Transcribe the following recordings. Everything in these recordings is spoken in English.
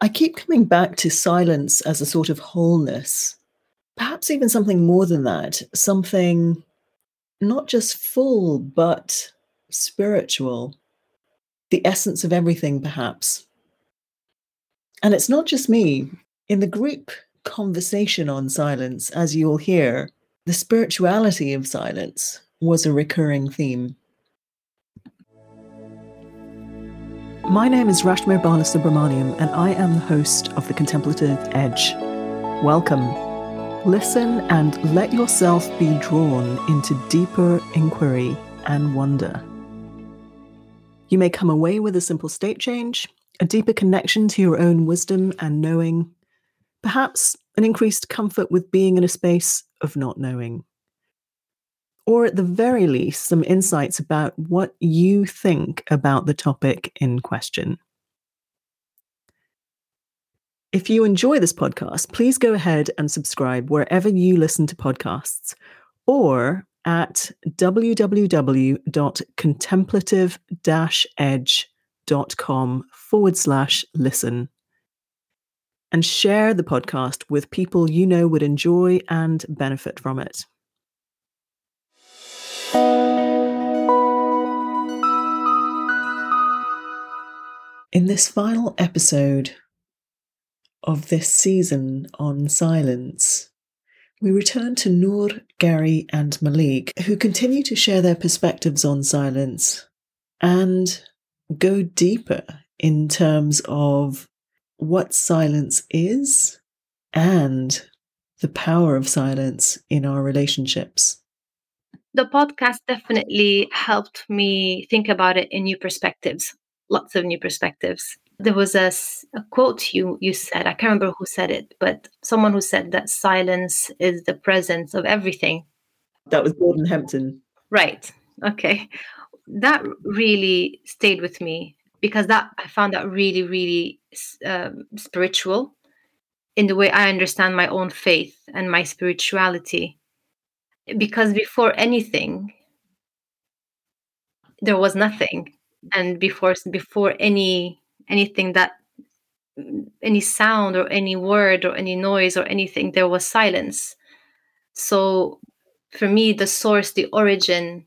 I keep coming back to silence as a sort of wholeness, perhaps even something more than that, something not just full, but spiritual, the essence of everything, perhaps. And it's not just me. In the group conversation on silence, as you'll hear, the spirituality of silence was a recurring theme. My name is Rashmir Balasubramaniam, and I am the host of The Contemplative Edge. Welcome. Listen and let yourself be drawn into deeper inquiry and wonder. You may come away with a simple state change, a deeper connection to your own wisdom and knowing, perhaps an increased comfort with being in a space of not knowing. Or at the very least, some insights about what you think about the topic in question. If you enjoy this podcast, please go ahead and subscribe wherever you listen to podcasts or at www.contemplative edge.com forward slash listen. And share the podcast with people you know would enjoy and benefit from it. In this final episode of this season on silence, we return to Noor, Gary, and Malik, who continue to share their perspectives on silence and go deeper in terms of what silence is and the power of silence in our relationships. The podcast definitely helped me think about it in new perspectives, lots of new perspectives. There was a, a quote you, you said, I can't remember who said it, but someone who said that silence is the presence of everything. That was Gordon Hempton. Right. Okay. That really stayed with me because that I found that really, really um, spiritual in the way I understand my own faith and my spirituality. Because before anything, there was nothing, and before before any anything that any sound or any word or any noise or anything, there was silence. So, for me, the source, the origin,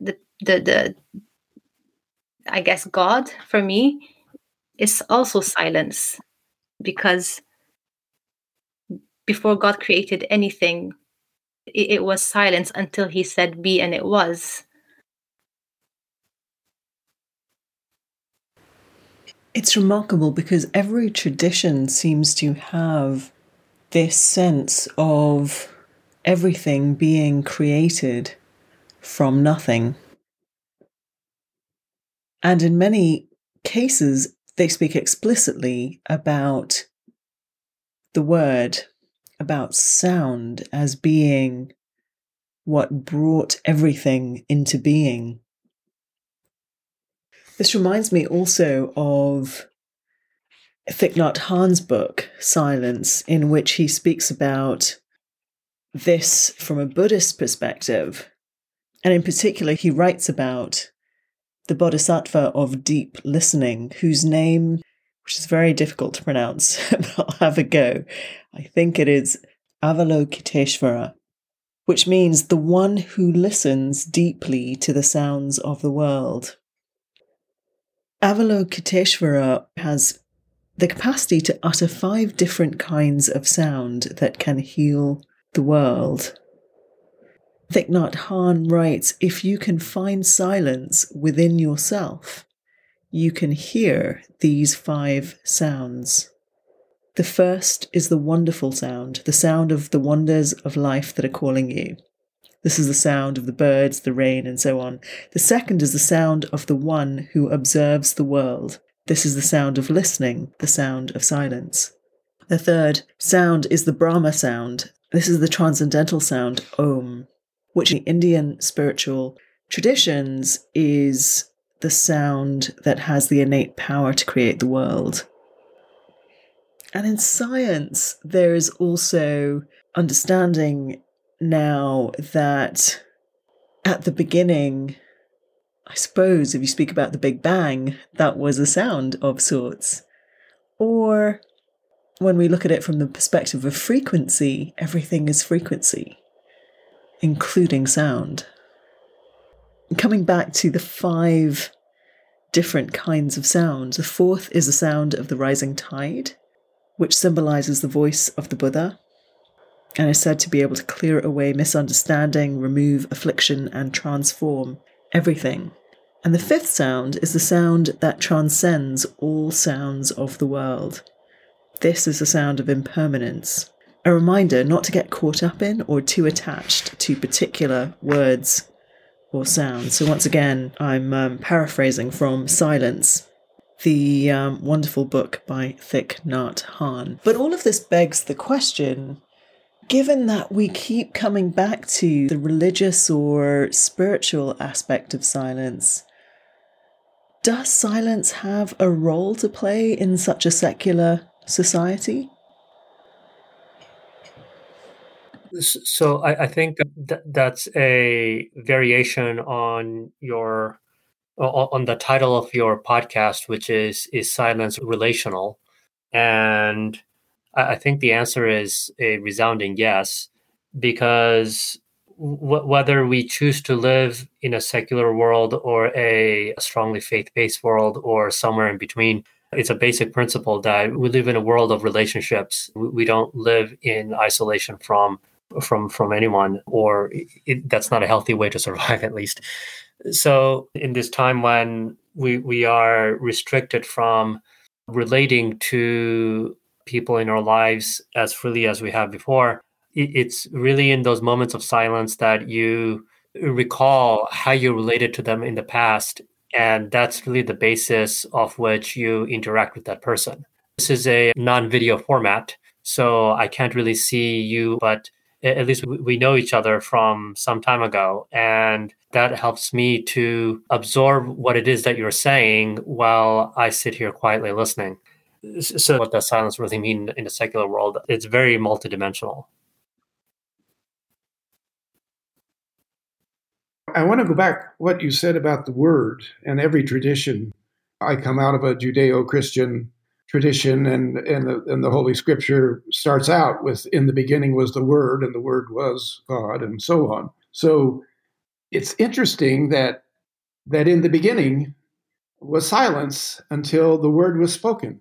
the the the I guess God for me is also silence because before God created anything, it, it was silence until He said be and it was. It's remarkable because every tradition seems to have this sense of everything being created from nothing. And in many cases, they speak explicitly about the word, about sound as being what brought everything into being. This reminds me also of Thich Nhat Hanh's book, Silence, in which he speaks about this from a Buddhist perspective. And in particular, he writes about the bodhisattva of deep listening, whose name, which is very difficult to pronounce, but I'll have a go. I think it is Avalokiteshvara, which means the one who listens deeply to the sounds of the world. Avalokiteshvara has the capacity to utter five different kinds of sound that can heal the world. Thich Nhat Hanh writes If you can find silence within yourself, you can hear these five sounds. The first is the wonderful sound, the sound of the wonders of life that are calling you. This is the sound of the birds, the rain, and so on. The second is the sound of the one who observes the world. This is the sound of listening, the sound of silence. The third sound is the Brahma sound. This is the transcendental sound, Om which in Indian spiritual traditions is the sound that has the innate power to create the world. And in science, there is also understanding now that at the beginning, I suppose if you speak about the Big Bang, that was a sound of sorts. Or when we look at it from the perspective of frequency, everything is frequency, including sound. Coming back to the five different kinds of sound, the fourth is the sound of the rising tide, which symbolizes the voice of the Buddha and is said to be able to clear away misunderstanding, remove affliction, and transform everything. And the fifth sound is the sound that transcends all sounds of the world. This is the sound of impermanence, a reminder not to get caught up in or too attached to particular words or sounds. So, once again, I'm um, paraphrasing from Silence, the um, wonderful book by Thich Nhat Hanh. But all of this begs the question given that we keep coming back to the religious or spiritual aspect of silence, does silence have a role to play in such a secular society? So I, I think th- that's a variation on your on the title of your podcast, which is is silence relational, and I think the answer is a resounding yes, because w- whether we choose to live in a secular world or a strongly faith based world or somewhere in between, it's a basic principle that we live in a world of relationships. We don't live in isolation from from from anyone, or it, that's not a healthy way to survive, at least. So, in this time when we we are restricted from relating to people in our lives as freely as we have before, it's really in those moments of silence that you recall how you related to them in the past. And that's really the basis of which you interact with that person. This is a non video format, so I can't really see you, but at least we know each other from some time ago. And that helps me to absorb what it is that you're saying while I sit here quietly listening. So, what does silence really mean in the secular world? It's very multidimensional. I want to go back what you said about the word and every tradition. I come out of a Judeo-Christian tradition, and and the, and the Holy Scripture starts out with "In the beginning was the Word, and the Word was God," and so on. So it's interesting that that in the beginning was silence until the Word was spoken.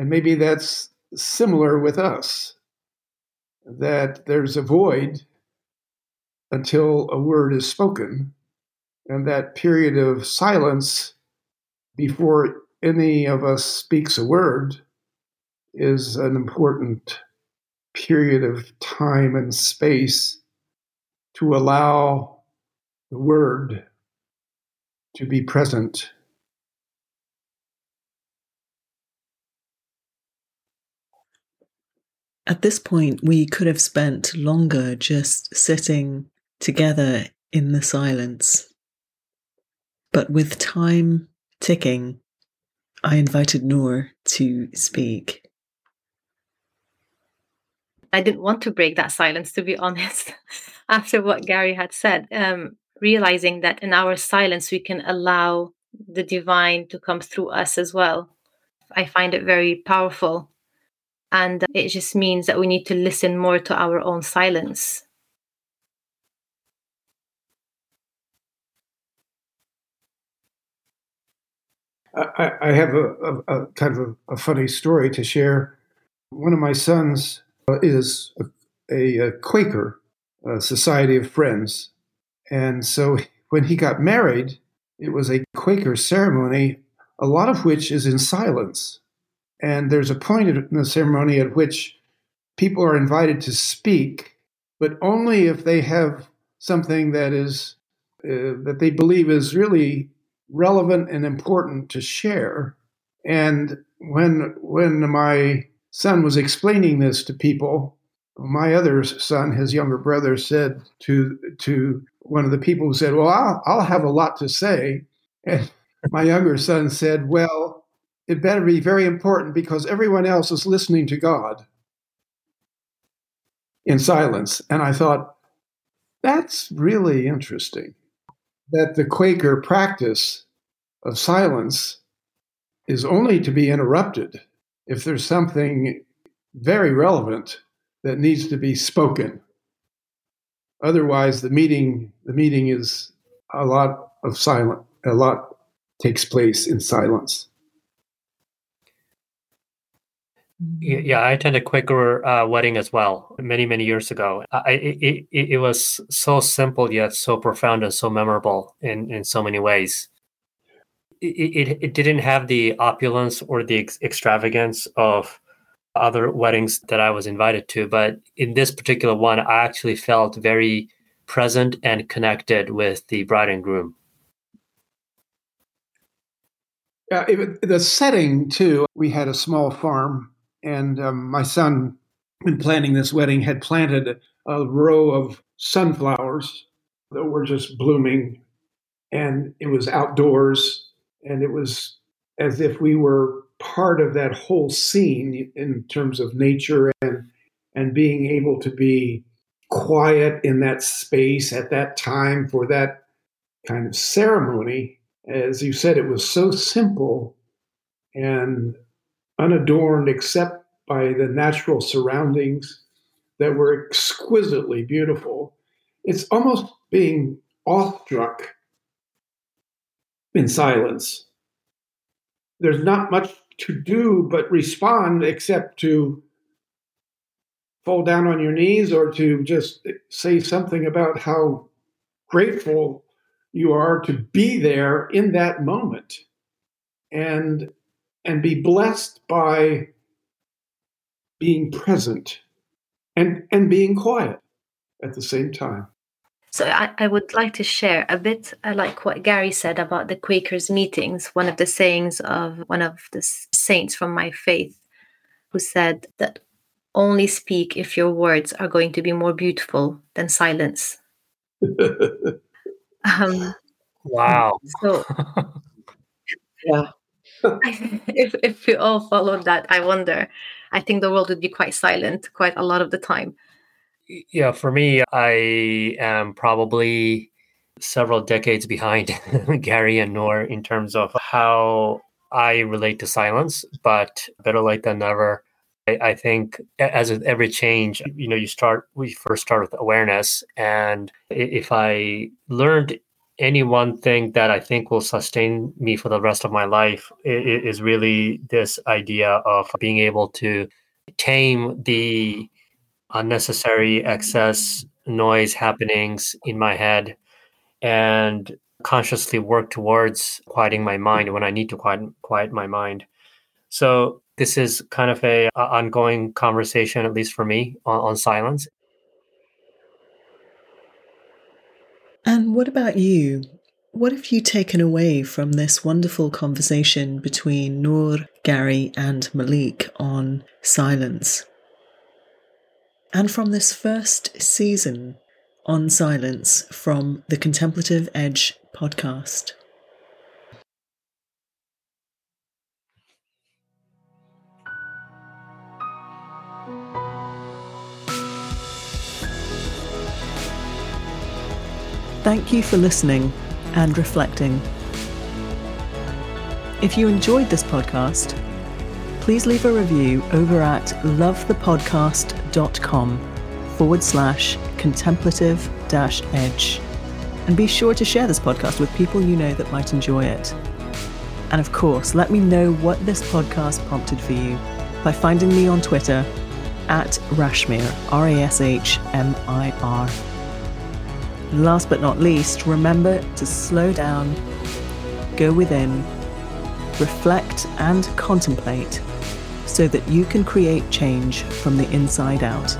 And maybe that's similar with us that there's a void until a word is spoken. And that period of silence before any of us speaks a word is an important period of time and space to allow the word to be present At this point, we could have spent longer just sitting together in the silence. But with time ticking, I invited Noor to speak. I didn't want to break that silence, to be honest, after what Gary had said. Um, realizing that in our silence, we can allow the divine to come through us as well. I find it very powerful and it just means that we need to listen more to our own silence. I, I have a, a, a, kind of a, a, funny story to share. One of my sons uh, is a, Quaker, Society of Friends. And so when he got married, it was a Quaker ceremony, a lot of which is in silence. And there's a point in the ceremony at which people are invited to speak, but only if they have something that is uh, that they believe is really relevant and important to share. And when when my son was explaining this to people, my other son, his younger brother, said to to one of the people who said, "Well, I'll, I'll have a lot to say," and my younger son said, "Well." It better be very important because everyone else is listening to God in silence. And I thought, that's really interesting that the Quaker practice of silence is only to be interrupted if there's something very relevant that needs to be spoken. Otherwise, the meeting the meeting is a lot of silent. A lot takes place in silence. Yeah, I attended Quaker uh, wedding as well many many years ago. I, it, it it was so simple yet so profound and so memorable in in so many ways. It it, it didn't have the opulence or the ex- extravagance of other weddings that I was invited to, but in this particular one, I actually felt very present and connected with the bride and groom. Yeah, it, the setting too. We had a small farm and um, my son, in planning this wedding, had planted a row of sunflowers that were just blooming. And it was outdoors, and it was as if we were part of that whole scene in terms of nature and and being able to be quiet in that space at that time for that kind of ceremony as you said it was so simple and unadorned except by the natural surroundings that were exquisitely beautiful. It's almost being awestruck in silence. There's not much to do but respond except to fall down on your knees or to just say something about how grateful you are to be there in that moment. And and be blessed by being present and, and being quiet at the same time. So I, I would like to share a bit I like what Gary said about the Quakers meetings, one of the sayings of one of the saints from my faith who said that only speak if your words are going to be more beautiful than silence. um, wow. So yeah. If if we all followed that, I wonder. I think the world would be quite silent quite a lot of the time. Yeah, for me, I am probably several decades behind Gary and Noor in terms of how I relate to silence, but better late than never. I, I think as with every change, you know, you start, we first start with awareness. And if I learned any one thing that I think will sustain me for the rest of my life is really this idea of being able to tame the unnecessary excess noise happenings in my head and consciously work towards quieting my mind when I need to quiet, quiet my mind. So this is kind of a, a ongoing conversation, at least for me, on, on silence. And what about you? What have you taken away from this wonderful conversation between Noor, Gary, and Malik on silence? And from this first season on silence from the Contemplative Edge podcast? Thank you for listening and reflecting. If you enjoyed this podcast, please leave a review over at lovethepodcast.com forward slash contemplative dash edge. And be sure to share this podcast with people you know that might enjoy it. And of course, let me know what this podcast prompted for you by finding me on Twitter at Rashmir, R A S H M I R. Last but not least, remember to slow down, go within, reflect, and contemplate so that you can create change from the inside out.